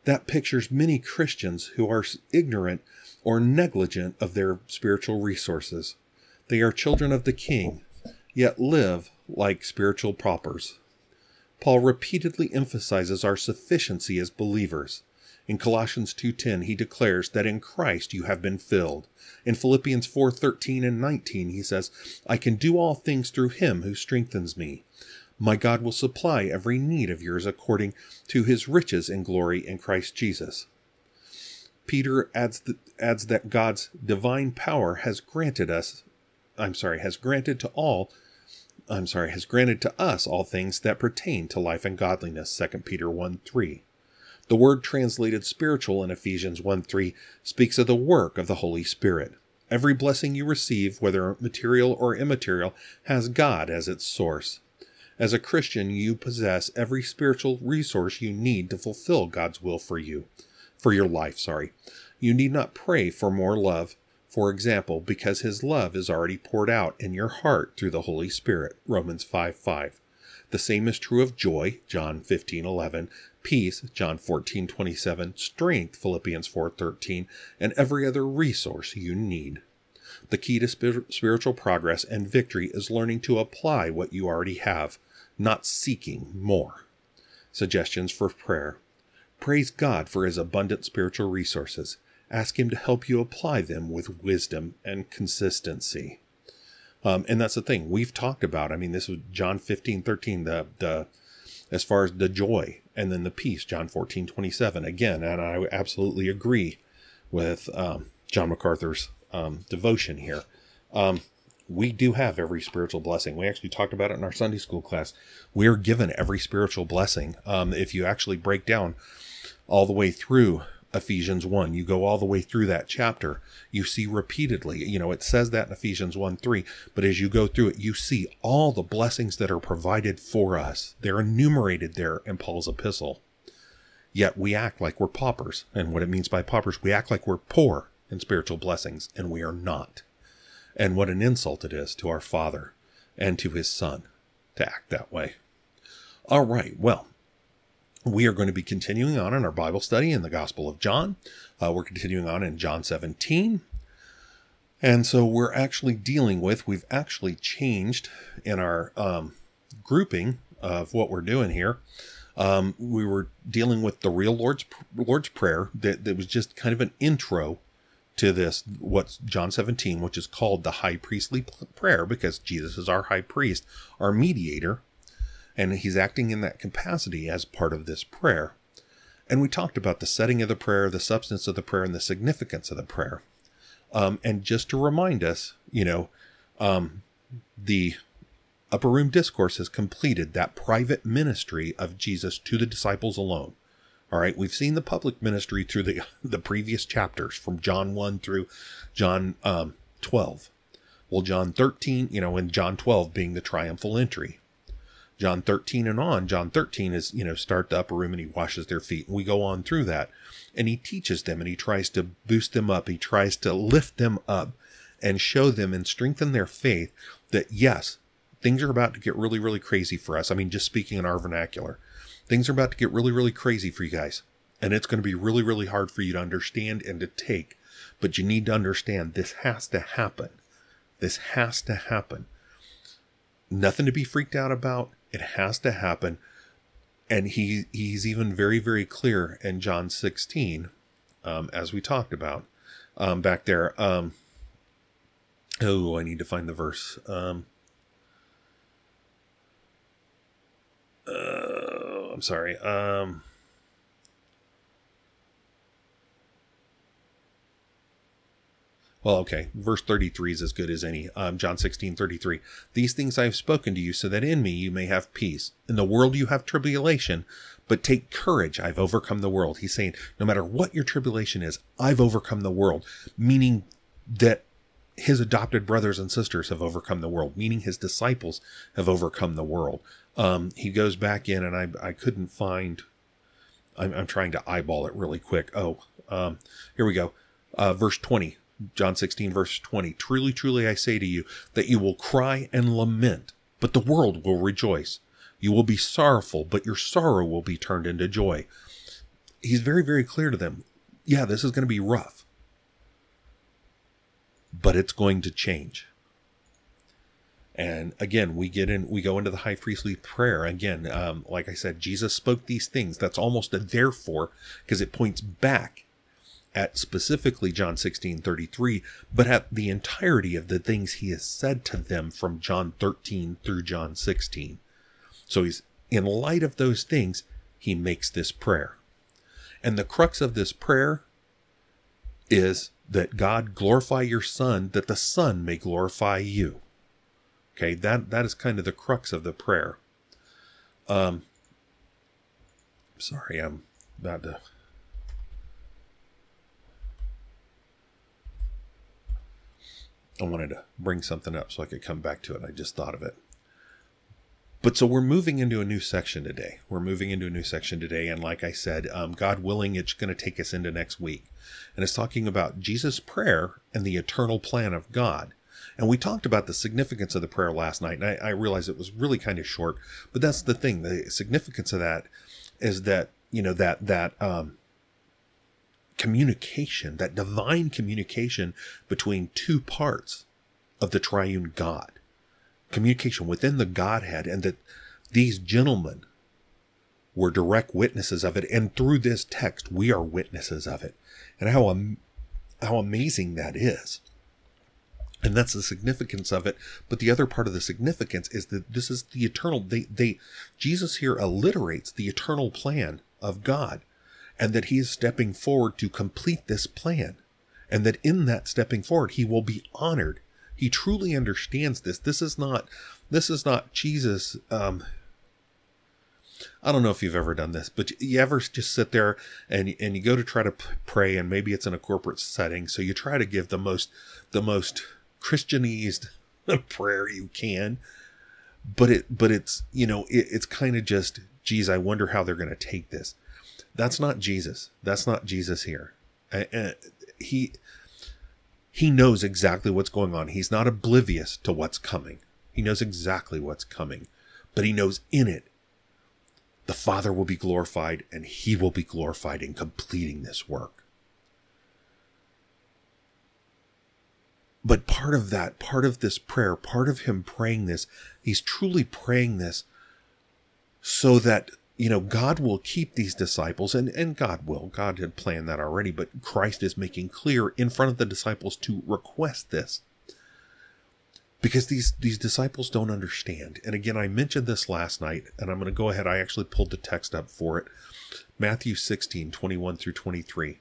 That pictures many Christians who are ignorant or negligent of their spiritual resources. They are children of the King, yet live like spiritual paupers. Paul repeatedly emphasizes our sufficiency as believers. In Colossians 2:10 he declares that in Christ you have been filled. In Philippians 4:13 and 19 he says, "I can do all things through him who strengthens me." My God will supply every need of yours according to his riches in glory in Christ Jesus. Peter adds, adds that God's divine power has granted us I'm sorry, has granted to all I'm sorry, has granted to us all things that pertain to life and godliness, 2 Peter 1 3. The word translated spiritual in Ephesians 1 3 speaks of the work of the Holy Spirit. Every blessing you receive, whether material or immaterial, has God as its source. As a Christian, you possess every spiritual resource you need to fulfill God's will for you, for your life, sorry. You need not pray for more love, for example, because his love is already poured out in your heart through the Holy Spirit. Romans 5 5. The same is true of joy, John 15 11, peace, John 14 27, strength, Philippians 4 13, and every other resource you need. The key to spiritual progress and victory is learning to apply what you already have, not seeking more. Suggestions for prayer. Praise God for his abundant spiritual resources. Ask Him to help you apply them with wisdom and consistency. Um, and that's the thing we've talked about. I mean, this was John 15, 13, the, the, as far as the joy and then the peace, John 14, 27. Again, and I absolutely agree with um, John MacArthur's um, devotion here. Um, we do have every spiritual blessing. We actually talked about it in our Sunday school class. We're given every spiritual blessing. Um, if you actually break down all the way through Ephesians 1. You go all the way through that chapter, you see repeatedly, you know, it says that in Ephesians 1 3, but as you go through it, you see all the blessings that are provided for us. They're enumerated there in Paul's epistle. Yet we act like we're paupers. And what it means by paupers, we act like we're poor in spiritual blessings, and we are not. And what an insult it is to our Father and to his Son to act that way. All right, well, we are going to be continuing on in our Bible study in the Gospel of John. Uh, we're continuing on in John 17. And so we're actually dealing with, we've actually changed in our um, grouping of what we're doing here. Um, we were dealing with the real Lord's Lord's Prayer that, that was just kind of an intro to this what's John 17, which is called the high priestly prayer because Jesus is our high priest, our mediator, and he's acting in that capacity as part of this prayer. And we talked about the setting of the prayer, the substance of the prayer, and the significance of the prayer. Um, and just to remind us, you know, um, the Upper Room Discourse has completed that private ministry of Jesus to the disciples alone. All right, we've seen the public ministry through the the previous chapters from John 1 through John um, 12. Well, John 13, you know, and John 12 being the triumphal entry. John 13 and on, John 13 is, you know, start the upper room and he washes their feet. And we go on through that. And he teaches them and he tries to boost them up. He tries to lift them up and show them and strengthen their faith that yes, things are about to get really, really crazy for us. I mean, just speaking in our vernacular, things are about to get really, really crazy for you guys. And it's going to be really, really hard for you to understand and to take. But you need to understand this has to happen. This has to happen. Nothing to be freaked out about. It has to happen. And he he's even very, very clear in John 16, um, as we talked about um, back there. Um, oh, I need to find the verse. Um, uh, I'm sorry. Um, well, okay. Verse 33 is as good as any. Um, John 16, 33. These things I have spoken to you so that in me you may have peace. In the world you have tribulation, but take courage. I've overcome the world. He's saying, no matter what your tribulation is, I've overcome the world, meaning that his adopted brothers and sisters have overcome the world, meaning his disciples have overcome the world. Um, he goes back in, and I, I couldn't find. I'm, I'm trying to eyeball it really quick. Oh, um, here we go. Uh, verse 20, John 16, verse 20. Truly, truly, I say to you that you will cry and lament, but the world will rejoice. You will be sorrowful, but your sorrow will be turned into joy. He's very, very clear to them. Yeah, this is going to be rough, but it's going to change. And again, we get in, we go into the high priestly prayer. Again, um, like I said, Jesus spoke these things. That's almost a therefore because it points back at specifically John 16 33, but at the entirety of the things he has said to them from John 13 through John 16. So he's in light of those things, he makes this prayer. And the crux of this prayer is that God glorify your Son, that the Son may glorify you. Okay, that that is kind of the crux of the prayer. Um, sorry, I'm about to. I wanted to bring something up so I could come back to it. I just thought of it. But so we're moving into a new section today. We're moving into a new section today. And like I said, um, God willing, it's going to take us into next week. And it's talking about Jesus' prayer and the eternal plan of God. And we talked about the significance of the prayer last night, and I, I realized it was really kind of short, but that's the thing. The significance of that is that, you know, that, that, um, communication, that divine communication between two parts of the triune God, communication within the Godhead, and that these gentlemen were direct witnesses of it. And through this text, we are witnesses of it. And how, how amazing that is. And that's the significance of it. But the other part of the significance is that this is the eternal, they, they, Jesus here alliterates the eternal plan of God and that he is stepping forward to complete this plan. And that in that stepping forward, he will be honored. He truly understands this. This is not, this is not Jesus, um, I don't know if you've ever done this, but you ever just sit there and and you go to try to pray, and maybe it's in a corporate setting, so you try to give the most the most Christianized prayer you can, but it but it's you know it, it's kind of just geez, I wonder how they're going to take this. That's not Jesus. That's not Jesus here. And he he knows exactly what's going on. He's not oblivious to what's coming. He knows exactly what's coming, but he knows in it the Father will be glorified and he will be glorified in completing this work. But part of that, part of this prayer, part of him praying this, he's truly praying this so that you know, God will keep these disciples, and, and God will. God had planned that already, but Christ is making clear in front of the disciples to request this. Because these, these disciples don't understand. And again, I mentioned this last night, and I'm going to go ahead. I actually pulled the text up for it. Matthew 16, 21 through 23.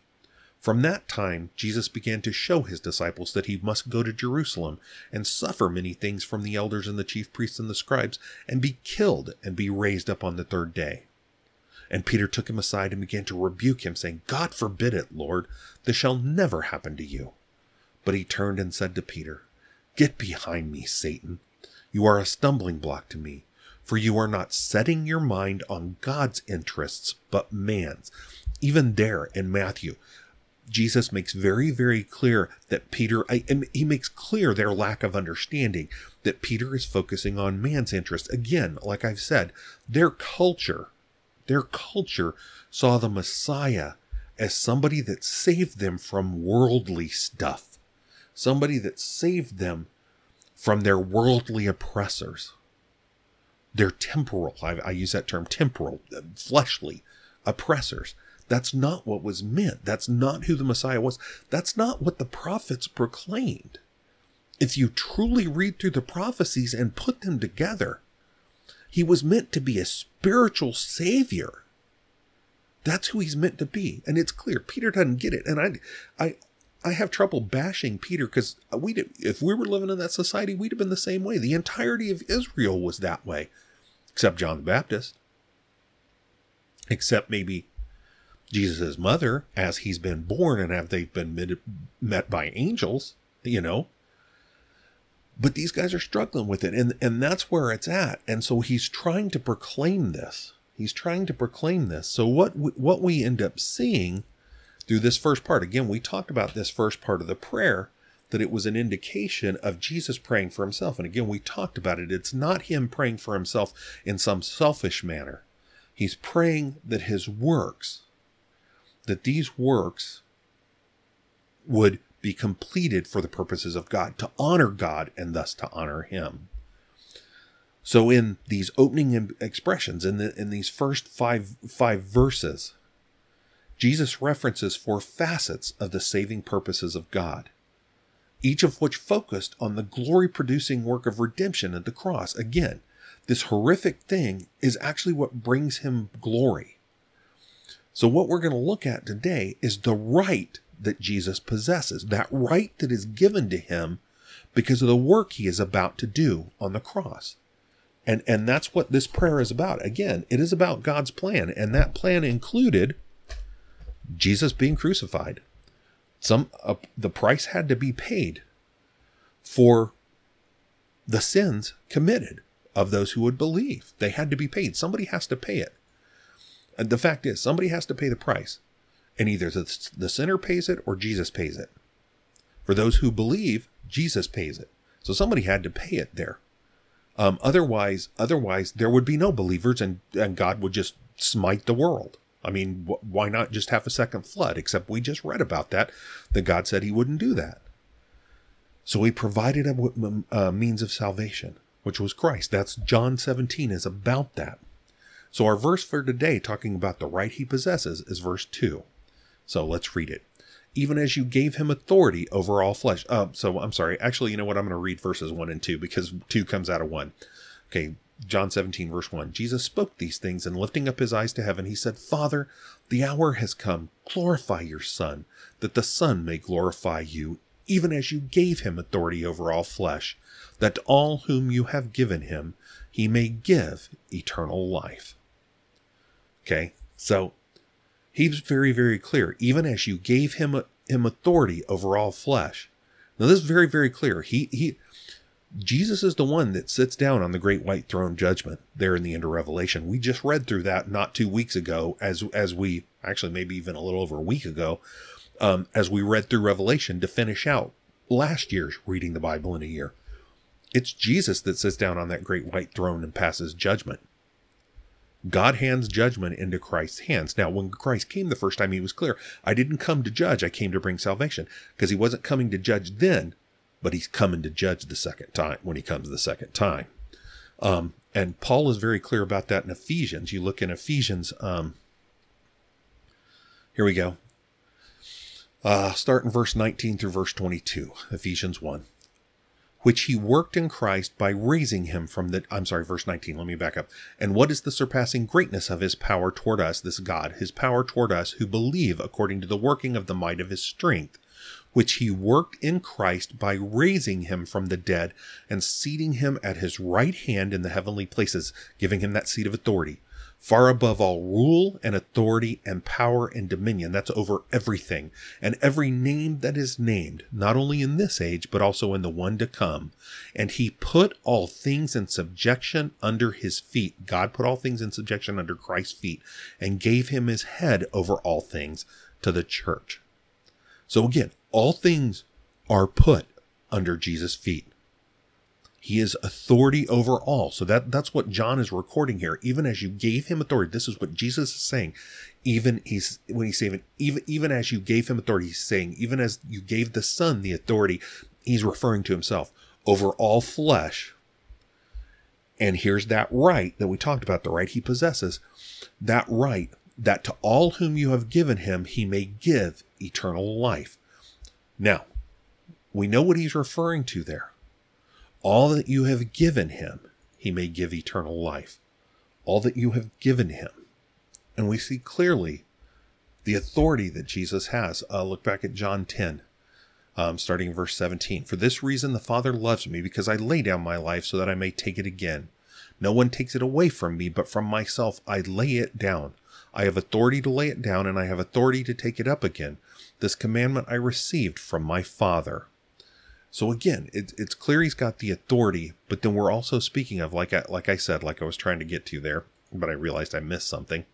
From that time, Jesus began to show his disciples that he must go to Jerusalem and suffer many things from the elders and the chief priests and the scribes, and be killed and be raised up on the third day. And Peter took him aside and began to rebuke him, saying, God forbid it, Lord, this shall never happen to you. But he turned and said to Peter, Get behind me, Satan. You are a stumbling block to me, for you are not setting your mind on God's interests, but man's. Even there in Matthew, Jesus makes very, very clear that Peter, and he makes clear their lack of understanding that Peter is focusing on man's interest. Again, like I've said, their culture, their culture saw the Messiah as somebody that saved them from worldly stuff, somebody that saved them from their worldly oppressors, their temporal, I, I use that term temporal, uh, fleshly oppressors. That's not what was meant. That's not who the Messiah was. That's not what the prophets proclaimed. If you truly read through the prophecies and put them together, he was meant to be a spiritual savior. That's who he's meant to be. And it's clear Peter doesn't get it. And I I I have trouble bashing Peter because we if we were living in that society, we'd have been the same way. The entirety of Israel was that way, except John the Baptist. Except maybe Jesus' mother as he's been born and have they been met, by angels, you know. But these guys are struggling with it, and, and that's where it's at. And so he's trying to proclaim this. He's trying to proclaim this. So what we, what we end up seeing through this first part, again, we talked about this first part of the prayer, that it was an indication of Jesus praying for himself. And again, we talked about it. It's not him praying for himself in some selfish manner. He's praying that his works, that these works would be completed for the purposes of God, to honor God and thus to honor Him. So, in these opening expressions, in, the, in these first five, five verses, Jesus references four facets of the saving purposes of God, each of which focused on the glory producing work of redemption at the cross. Again, this horrific thing is actually what brings him glory. So, what we're going to look at today is the right that Jesus possesses, that right that is given to him because of the work he is about to do on the cross. And, and that's what this prayer is about. Again, it is about God's plan, and that plan included Jesus being crucified. Some uh, the price had to be paid for the sins committed of those who would believe. They had to be paid. Somebody has to pay it. The fact is, somebody has to pay the price. And either the, the sinner pays it or Jesus pays it. For those who believe, Jesus pays it. So somebody had to pay it there. Um, otherwise, otherwise there would be no believers, and, and God would just smite the world. I mean, wh- why not just have a second flood? Except we just read about that, that God said He wouldn't do that. So He provided a, a means of salvation, which was Christ. That's John 17 is about that. So our verse for today, talking about the right he possesses, is verse 2. So let's read it. Even as you gave him authority over all flesh. Uh, so I'm sorry. Actually, you know what? I'm going to read verses 1 and 2 because 2 comes out of 1. Okay, John 17, verse 1. Jesus spoke these things, and lifting up his eyes to heaven, he said, Father, the hour has come. Glorify your Son, that the Son may glorify you, even as you gave him authority over all flesh, that all whom you have given him, he may give eternal life. Okay, so he's very, very clear. Even as you gave him him authority over all flesh. Now this is very, very clear. He he Jesus is the one that sits down on the great white throne judgment there in the end of Revelation. We just read through that not two weeks ago, as as we actually maybe even a little over a week ago, um, as we read through Revelation to finish out last year's reading the Bible in a year. It's Jesus that sits down on that great white throne and passes judgment. God hands judgment into Christ's hands. Now, when Christ came the first time, he was clear I didn't come to judge, I came to bring salvation. Because he wasn't coming to judge then, but he's coming to judge the second time when he comes the second time. Um, And Paul is very clear about that in Ephesians. You look in Ephesians, um, here we go. Uh, start in verse 19 through verse 22, Ephesians 1 which he worked in Christ by raising him from the, I'm sorry, verse 19, let me back up. And what is the surpassing greatness of his power toward us, this God, his power toward us who believe according to the working of the might of his strength, which he worked in Christ by raising him from the dead and seating him at his right hand in the heavenly places, giving him that seat of authority far above all rule and authority and power and dominion. That's over everything and every name that is named, not only in this age, but also in the one to come. And he put all things in subjection under his feet. God put all things in subjection under Christ's feet and gave him his head over all things to the church. So again, all things are put under Jesus' feet. He is authority over all. So that, that's what John is recording here. Even as you gave him authority, this is what Jesus is saying. Even he's, when he's saying, even, even as you gave him authority, he's saying, even as you gave the son the authority, he's referring to himself over all flesh. And here's that right that we talked about, the right he possesses. That right that to all whom you have given him, he may give eternal life. Now, we know what he's referring to there. All that you have given him, he may give eternal life. All that you have given him. And we see clearly the authority that Jesus has. Uh, look back at John 10, um, starting verse 17. For this reason the Father loves me, because I lay down my life so that I may take it again. No one takes it away from me, but from myself I lay it down. I have authority to lay it down, and I have authority to take it up again. This commandment I received from my Father. So again, it, it's clear he's got the authority, but then we're also speaking of, like I, like I said, like I was trying to get to there, but I realized I missed something.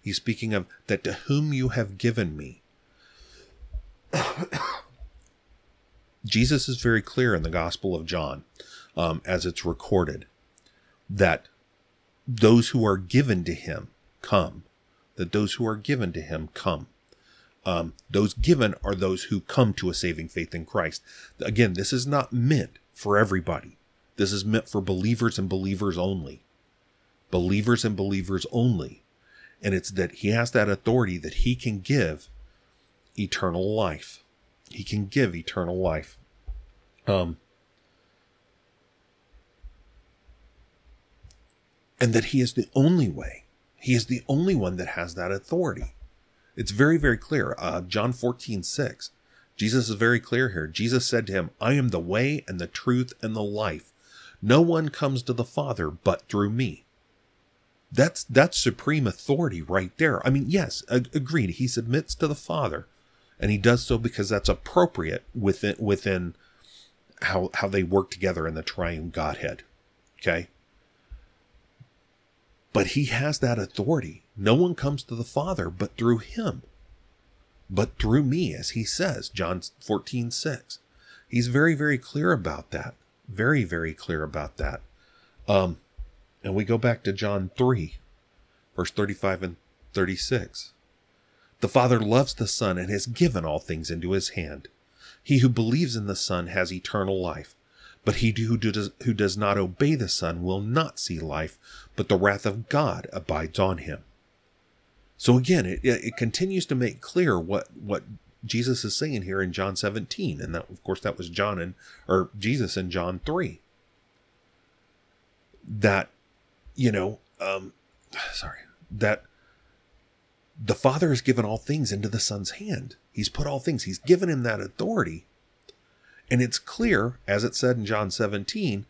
He's speaking of that to whom you have given me. Jesus is very clear in the Gospel of John, um, as it's recorded, that those who are given to him come. That those who are given to him come. Um, those given are those who come to a saving faith in Christ. Again, this is not meant for everybody. This is meant for believers and believers only. Believers and believers only. And it's that he has that authority that he can give eternal life. He can give eternal life. Um, and that he is the only way. He is the only one that has that authority. It's very, very clear. Uh, John 14, 6. Jesus is very clear here. Jesus said to him, I am the way and the truth and the life. No one comes to the Father but through me. That's that's supreme authority right there. I mean, yes, agreed. He submits to the Father, and he does so because that's appropriate within within how how they work together in the triune Godhead. Okay. But he has that authority. No one comes to the Father but through him. But through me, as he says, John 14, 6. He's very, very clear about that. Very, very clear about that. Um, and we go back to John 3, verse 35 and 36. The Father loves the Son and has given all things into his hand. He who believes in the Son has eternal life. But he who does, who does not obey the Son will not see life, but the wrath of God abides on him. So again, it, it continues to make clear what, what Jesus is saying here in John 17. And that, of course, that was John and, or Jesus in John 3. That, you know, um, sorry, that the Father has given all things into the Son's hand. He's put all things, He's given him that authority. And it's clear, as it said in John 17,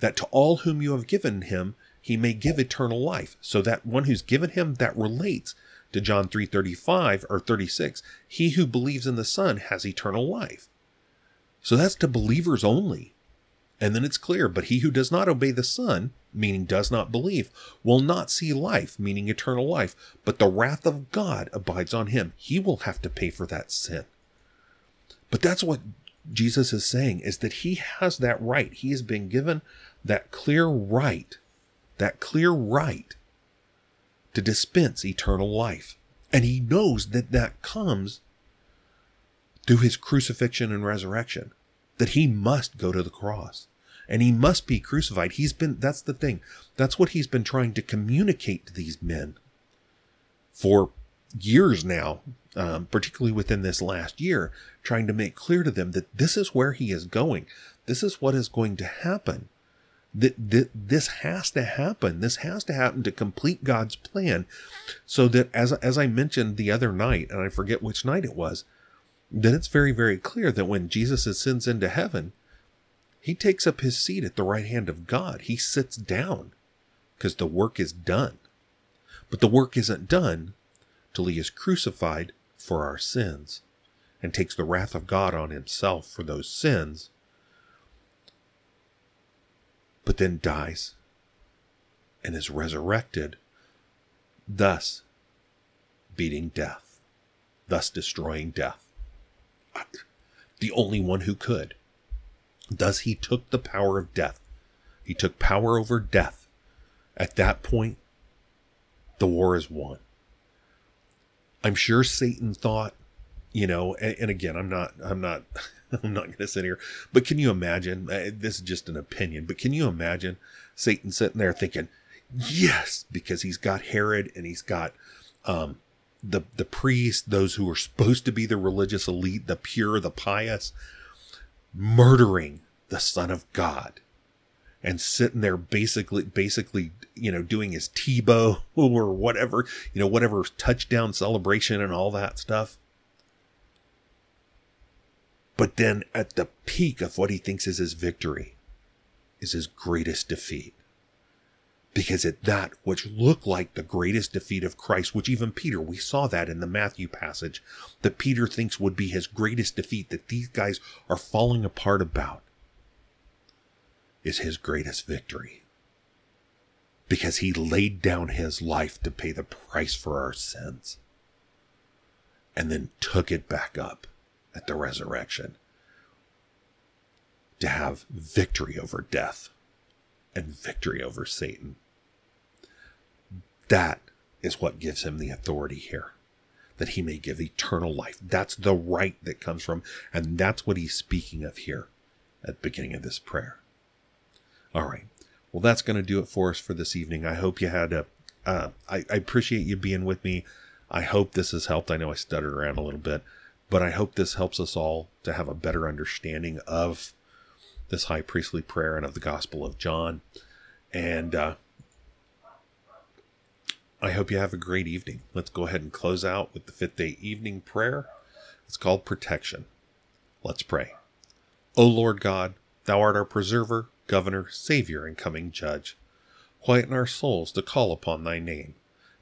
that to all whom you have given him, he may give eternal life. So that one who's given him that relates to John 3:35 or 36, he who believes in the Son has eternal life. So that's to believers only. And then it's clear, but he who does not obey the Son, meaning does not believe, will not see life, meaning eternal life, but the wrath of God abides on him. He will have to pay for that sin. But that's what Jesus is saying is that he has that right. He has been given that clear right, that clear right to dispense eternal life. And he knows that that comes through his crucifixion and resurrection, that he must go to the cross. and he must be crucified. He's been, that's the thing. That's what he's been trying to communicate to these men for years now, um, particularly within this last year, trying to make clear to them that this is where he is going. This is what is going to happen. That, that this has to happen. This has to happen to complete God's plan, so that as as I mentioned the other night, and I forget which night it was, then it's very very clear that when Jesus ascends into heaven, he takes up his seat at the right hand of God. He sits down because the work is done. But the work isn't done till he is crucified for our sins and takes the wrath of God on himself for those sins, but then dies and is resurrected, thus beating death, thus destroying death. The only one who could. Thus, he took the power of death. He took power over death. At that point, the war is won. I'm sure Satan thought, you know, and, and again, I'm not, I'm not, I'm not going to sit here, but can you imagine? Uh, this is just an opinion, but can you imagine Satan sitting there thinking, yes, because he's got Herod and he's got, um, the, the priests, those who are supposed to be the religious elite, the pure, the pious, murdering the Son of God and sitting there basically basically you know doing his Tebow or whatever you know whatever touchdown celebration and all that stuff. But then at the peak of what he thinks is his victory is his greatest defeat. Because at that which looked like the greatest defeat of Christ, which even Peter, we saw that in the Matthew passage, that Peter thinks would be his greatest defeat, that these guys are falling apart about, is his greatest victory. Because he laid down his life to pay the price for our sins and then took it back up at the resurrection to have victory over death and victory over Satan. That is what gives him the authority here, that he may give eternal life. That's the right that comes from, and that's what he's speaking of here at the beginning of this prayer. All right. Well, that's going to do it for us for this evening. I hope you had a. Uh, I, I appreciate you being with me. I hope this has helped. I know I stuttered around a little bit, but I hope this helps us all to have a better understanding of this high priestly prayer and of the Gospel of John. And uh, I hope you have a great evening. Let's go ahead and close out with the fifth day evening prayer. It's called protection. Let's pray. O Lord God, thou art our preserver, governor, savior, and coming judge. Quieten our souls to call upon thy name.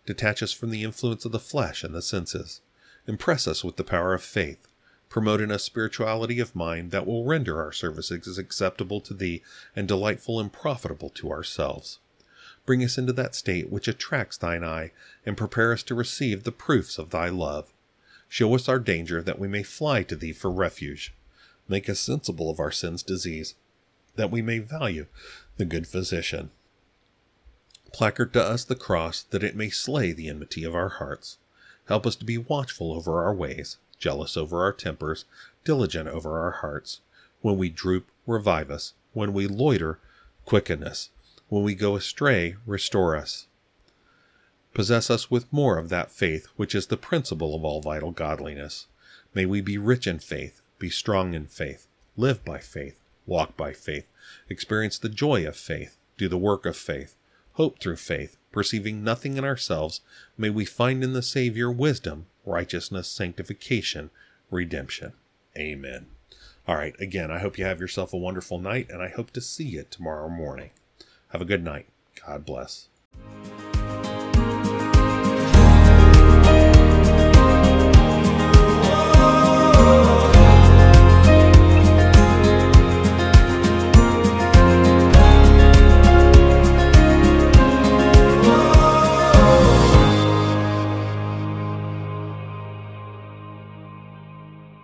Detach us from the influence of the flesh and the senses. Impress us with the power of faith. Promote in us spirituality of mind that will render our services acceptable to thee and delightful and profitable to ourselves. Bring us into that state which attracts thine eye, and prepare us to receive the proofs of thy love. Show us our danger, that we may fly to thee for refuge. Make us sensible of our sin's disease, that we may value the good physician. Placard to us the cross, that it may slay the enmity of our hearts. Help us to be watchful over our ways, jealous over our tempers, diligent over our hearts. When we droop, revive us. When we loiter, quicken us. When we go astray, restore us. Possess us with more of that faith which is the principle of all vital godliness. May we be rich in faith, be strong in faith, live by faith, walk by faith, experience the joy of faith, do the work of faith, hope through faith, perceiving nothing in ourselves, may we find in the Savior wisdom, righteousness, sanctification, redemption. Amen. All right, again, I hope you have yourself a wonderful night, and I hope to see you tomorrow morning. Have a good night. God bless.